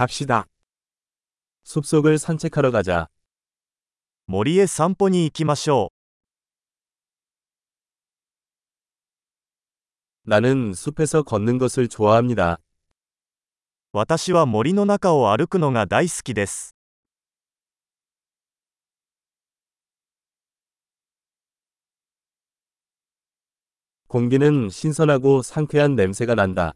갑시다. 숲속을 산책하러 가자. 森へ散歩に行きましょ 나는 숲에서 걷는 것을 좋아합니다. う。私は森の中を歩くのが大好きです。 공기는 신선하고 상쾌한 냄새가 난다.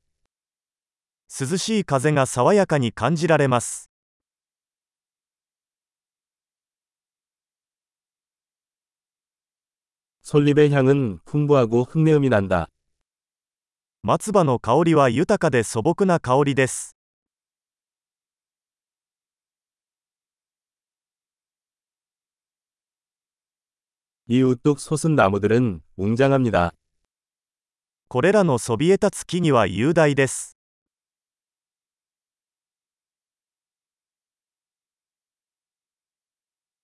涼しい風が爽やかに感じられます。 솔잎의 향은 풍부하고 흙내음이 난다. 松葉の香りは豊かで素朴な香りです。 이 우뚝 솟은 나무들은 웅장합니다. これらのそびえ立つ木々は雄大です。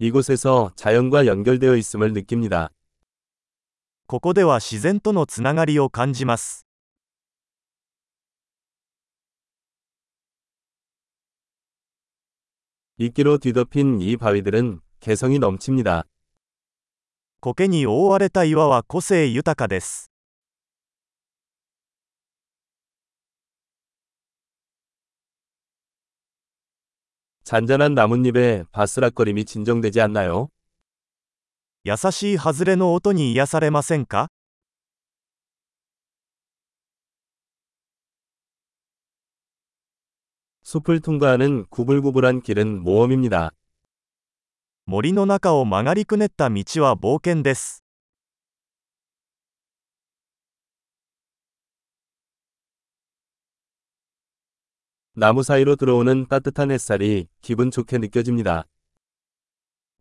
이곳에서 자연과 연결되어 있음을 느낍니다. ここでは自然とのつながりを感じます。 이끼로 뒤덮인 이 바위들은 개성이 넘칩니다. 苔に覆われた岩は個性豊かです。 잔잔한 나뭇잎의 바스락거림이 진정되지 않나요? 優しい外れの音に癒されませんか 숲을 통과하는 구불구불한 길은 모험입니다. 森の中を曲がりくねった道は冒険です。 나무 사이로 들어오는 따뜻한 햇살이 기분 좋게 느껴집니다.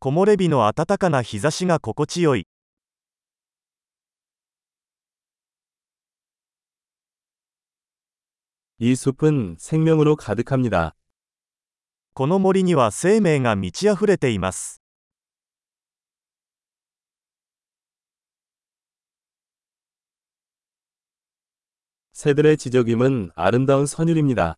木漏れ日の暖かな日差しが心地よい。 이 숲은 생명으로 가득합니다. この森には生命が満ち溢れています。 새들의 지저귀은 아름다운 선율입니다.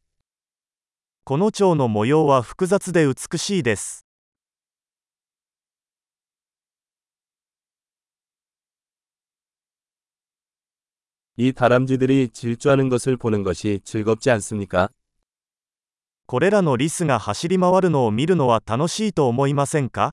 この蝶の模様は複雑で美しいです。 이 다람쥐들이 질주하는 것을 보는 것이 즐겁지 않습니까? これらのリスが走り回るのを見るのは楽しいと思いませんか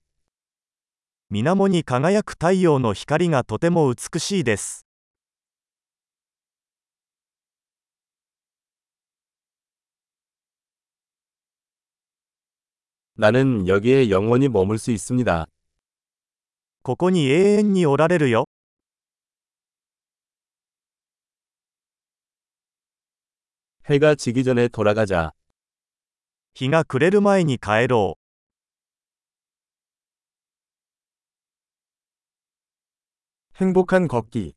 水面に輝く太陽の光がとても美しいです。 나는 여기에 영원히 머물 수 있습니다. ここに永遠におられるよ。 해가 지기 전에 돌아가자. 日が暮れる前に帰ろう。 행복한 걷기.